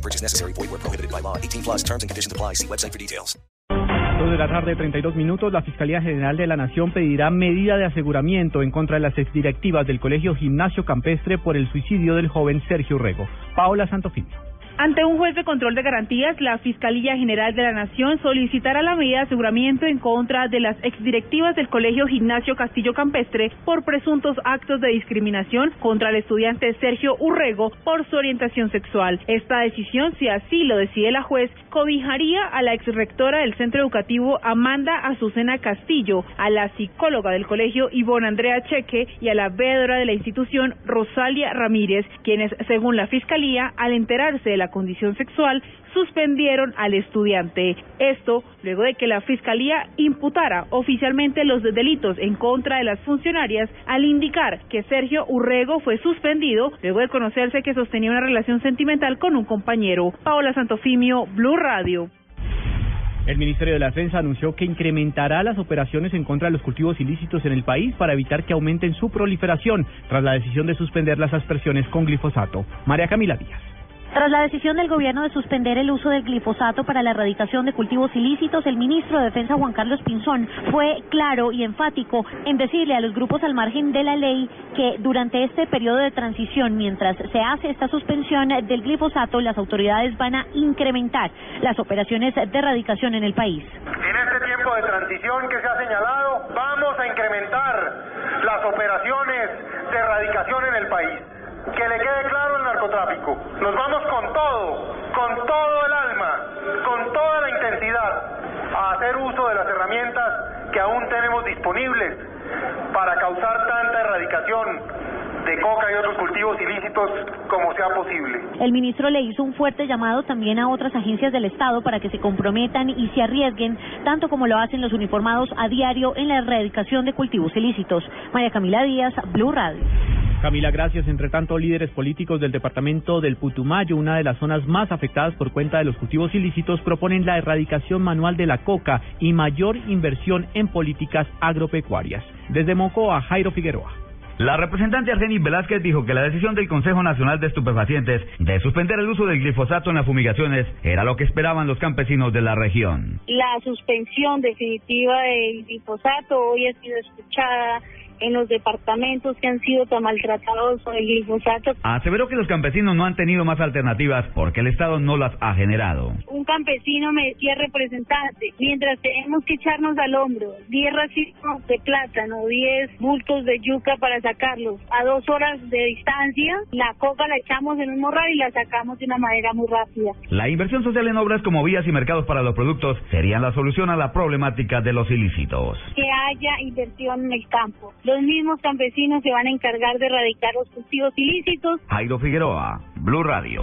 No purchase necessary. Void where prohibited by law. 18 plus terms and conditions apply. See website for details. Dos de la tarde, 32 minutos, la Fiscalía General de la Nación pedirá medida de aseguramiento en contra de las exdirectivas del Colegio Gimnasio Campestre por el suicidio del joven Sergio Rego. Paola Santofimio. Ante un juez de control de garantías, la Fiscalía General de la Nación solicitará la medida de aseguramiento en contra de las exdirectivas del Colegio Gimnasio Castillo Campestre por presuntos actos de discriminación contra el estudiante Sergio Urrego por su orientación sexual. Esta decisión, si así lo decide la juez, cobijaría a la exrectora del centro educativo Amanda Azucena Castillo, a la psicóloga del colegio Ivonne Andrea Cheque y a la veedora de la institución Rosalia Ramírez, quienes, según la Fiscalía, al enterarse de la condición sexual, suspendieron al estudiante. Esto luego de que la Fiscalía imputara oficialmente los delitos en contra de las funcionarias al indicar que Sergio Urrego fue suspendido luego de conocerse que sostenía una relación sentimental con un compañero. Paola Santofimio, Blue Radio. El Ministerio de la Defensa anunció que incrementará las operaciones en contra de los cultivos ilícitos en el país para evitar que aumenten su proliferación tras la decisión de suspender las aspersiones con glifosato. María Camila Díaz. Tras la decisión del gobierno de suspender el uso del glifosato para la erradicación de cultivos ilícitos, el ministro de Defensa Juan Carlos Pinzón fue claro y enfático en decirle a los grupos al margen de la ley que durante este periodo de transición, mientras se hace esta suspensión del glifosato, las autoridades van a incrementar las operaciones de erradicación en el país. En este tiempo de transición que se ha señalado, vamos a incrementar las operaciones de erradicación en el país. Que le quede claro el narcotráfico. Nos vamos con todo, con todo el alma, con toda la intensidad a hacer uso de las herramientas que aún tenemos disponibles para causar tanta erradicación de coca y otros cultivos ilícitos como sea posible. El ministro le hizo un fuerte llamado también a otras agencias del Estado para que se comprometan y se arriesguen, tanto como lo hacen los uniformados a diario en la erradicación de cultivos ilícitos. María Camila Díaz, Blue Radio. Camila, gracias. Entre tanto, líderes políticos del departamento del Putumayo, una de las zonas más afectadas por cuenta de los cultivos ilícitos, proponen la erradicación manual de la coca y mayor inversión en políticas agropecuarias. Desde Mocoa, Jairo Figueroa. La representante Argenis Velázquez dijo que la decisión del Consejo Nacional de Estupefacientes de suspender el uso del glifosato en las fumigaciones era lo que esperaban los campesinos de la región. La suspensión definitiva del glifosato hoy ha sido escuchada en los departamentos que han sido tan maltratados por el glifosato. Aseveró que los campesinos no han tenido más alternativas porque el Estado no las ha generado. Un campesino me decía representante, mientras tenemos que echarnos al hombro 10 racimos de plátano, 10 bultos de yuca para sacarlos a dos horas de distancia, la coca la echamos en un morral y la sacamos de una manera muy rápida. La inversión social en obras como vías y mercados para los productos serían la solución a la problemática de los ilícitos. Que haya inversión en el campo los mismos campesinos se van a encargar de erradicar los cultivos ilícitos. Jairo Figueroa, Blue Radio.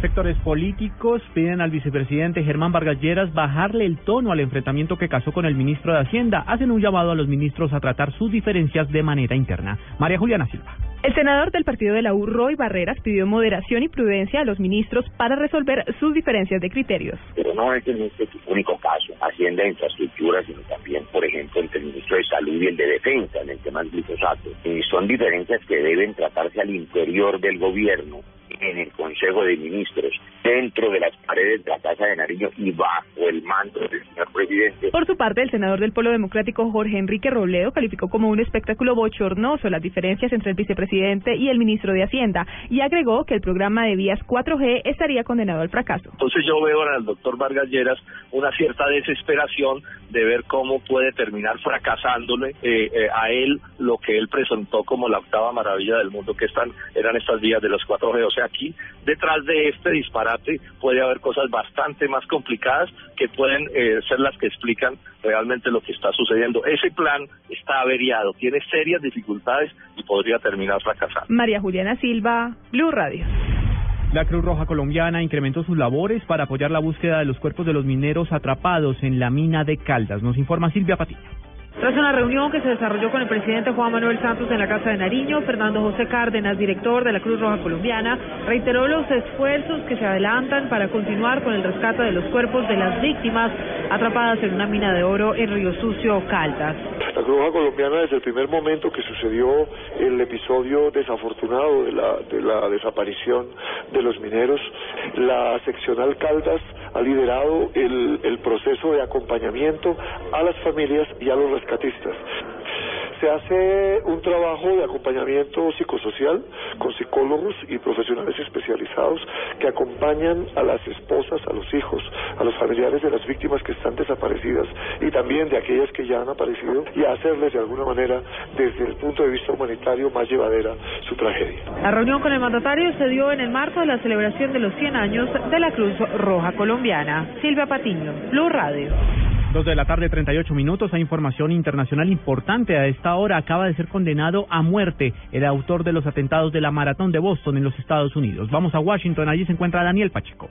Sectores políticos piden al vicepresidente Germán Vargas Lleras bajarle el tono al enfrentamiento que casó con el ministro de Hacienda. Hacen un llamado a los ministros a tratar sus diferencias de manera interna. María Juliana Silva. El senador del partido de la U, Roy Barreras, pidió moderación y prudencia a los ministros para resolver sus diferencias de criterios. Pero no es en este único caso, Hacienda e Infraestructura, sino también, por ejemplo, entre el ministro de Salud y el de Defensa en el tema del glifosato. Y son diferencias que deben tratarse al interior del gobierno en el Consejo de Ministros, dentro de las paredes de la Casa de Nariño y bajo el mando del señor presidente. Por su parte, el senador del Polo Democrático, Jorge Enrique Robledo, calificó como un espectáculo bochornoso las diferencias entre el vicepresidente y el ministro de Hacienda y agregó que el programa de vías 4G estaría condenado al fracaso. Entonces yo veo en el doctor Vargas Lleras una cierta desesperación de ver cómo puede terminar fracasándole eh, eh, a él lo que él presentó como la octava maravilla del mundo, que están eran estas vías de los 4G. O sea, aquí detrás de este disparate puede haber cosas bastante más complicadas que pueden eh, ser las que explican realmente lo que está sucediendo. Ese plan está averiado, tiene serias dificultades y podría terminar fracasando. María Juliana Silva, Blue Radio. La Cruz Roja Colombiana incrementó sus labores para apoyar la búsqueda de los cuerpos de los mineros atrapados en la mina de Caldas. Nos informa Silvia Patiño. Tras una reunión que se desarrolló con el presidente Juan Manuel Santos en la Casa de Nariño, Fernando José Cárdenas, director de la Cruz Roja Colombiana, reiteró los esfuerzos que se adelantan para continuar con el rescate de los cuerpos de las víctimas atrapadas en una mina de oro en Río Sucio, Caldas. La Cruz Roja Colombiana desde el primer momento que sucedió el episodio desafortunado de la, de la desaparición de los mineros, la seccional Caldas ha liderado el, el proceso de acompañamiento a las familias y a los rescatistas. Se hace un trabajo de acompañamiento psicosocial con psicólogos y profesionales especializados que acompañan a las esposas, a los hijos, a los familiares de las víctimas que están desaparecidas y también de aquellas que ya han aparecido y a hacerles de alguna manera, desde el punto de vista humanitario, más llevadera su tragedia. La reunión con el mandatario se dio en el marco de la celebración de los 100 años de la Cruz Roja Colombiana. Silvia Patiño, Blue Radio. Dos de la tarde, 38 minutos. Hay información internacional importante. A esta hora acaba de ser condenado a muerte el autor de los atentados de la maratón de Boston en los Estados Unidos. Vamos a Washington. Allí se encuentra Daniel Pacheco.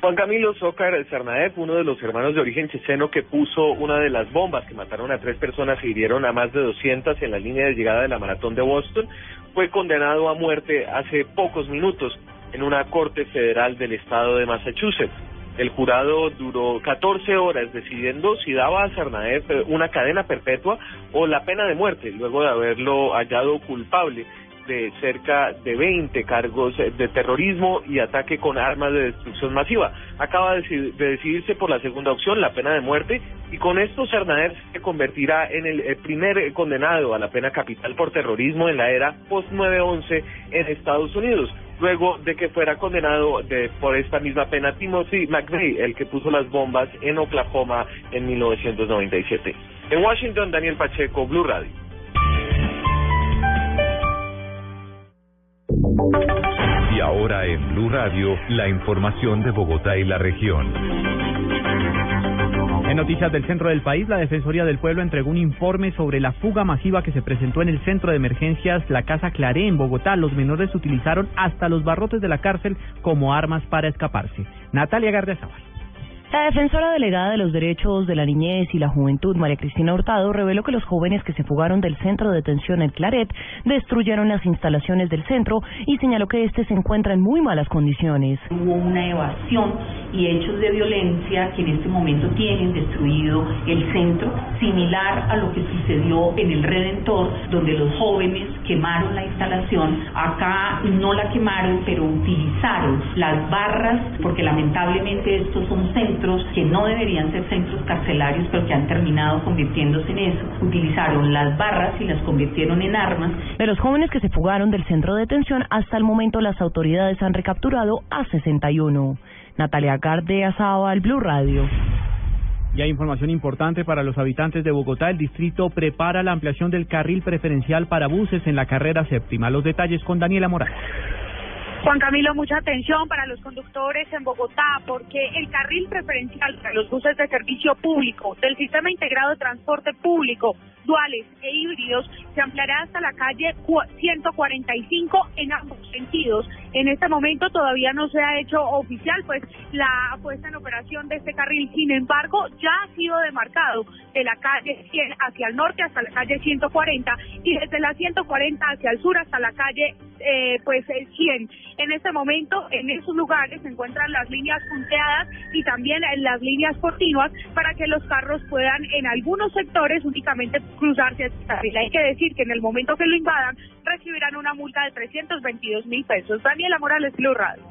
Juan Camilo Zócar Sarnaev, uno de los hermanos de origen checheno que puso una de las bombas que mataron a tres personas y hirieron a más de 200 en la línea de llegada de la maratón de Boston, fue condenado a muerte hace pocos minutos en una corte federal del estado de Massachusetts. El jurado duró 14 horas decidiendo si daba a Sarnaev una cadena perpetua o la pena de muerte, luego de haberlo hallado culpable de cerca de 20 cargos de terrorismo y ataque con armas de destrucción masiva. Acaba de, decidirse por la segunda opción, la pena de muerte, y con esto Sarnaev se convertirá en el, primer condenado a la pena capital por terrorismo en la era post-9-11 en Estados Unidos luego de que fuera condenado de, por esta misma pena Timothy McVeigh, el que puso las bombas en Oklahoma en 1997. En Washington, Daniel Pacheco, Blue Radio. Y ahora en Blue Radio, la información de Bogotá y la región. En noticias del centro del país, la Defensoría del Pueblo entregó un informe sobre la fuga masiva que se presentó en el centro de emergencias La Casa Claré en Bogotá. Los menores utilizaron hasta los barrotes de la cárcel como armas para escaparse. Natalia Gardiazabal. La defensora delegada de los derechos de la niñez y la juventud, María Cristina Hurtado, reveló que los jóvenes que se fugaron del centro de detención en Claret destruyeron las instalaciones del centro y señaló que este se encuentra en muy malas condiciones. Hubo una evasión y hechos de violencia que en este momento tienen destruido el centro, similar a lo que sucedió en el Redentor, donde los jóvenes quemaron la instalación. Acá no la quemaron, pero utilizaron las barras, porque lamentablemente estos son centros que no deberían ser centros carcelarios, pero que han terminado convirtiéndose en eso. Utilizaron las barras y las convirtieron en armas. De los jóvenes que se fugaron del centro de detención, hasta el momento las autoridades han recapturado a 61. Natalia Gardea al Blue Radio. Y hay información importante para los habitantes de Bogotá. El distrito prepara la ampliación del carril preferencial para buses en la carrera séptima. Los detalles con Daniela Morales. Juan Camilo, mucha atención para los conductores en Bogotá porque el carril preferencial para los buses de servicio público del Sistema Integrado de Transporte Público, duales e híbridos, se ampliará hasta la calle 145 en ambos sentidos. En este momento todavía no se ha hecho oficial pues la puesta en operación de este carril, sin embargo ya ha sido demarcado de la calle 100 hacia el norte hasta la calle 140 y desde la 140 hacia el sur hasta la calle eh, pues el 100. En este momento, en esos lugares se encuentran las líneas punteadas y también las líneas continuas para que los carros puedan en algunos sectores únicamente cruzarse esta. Hay que decir que en el momento que lo invadan recibirán una multa de 322 mil pesos. Daniela Morales, Blue Radio.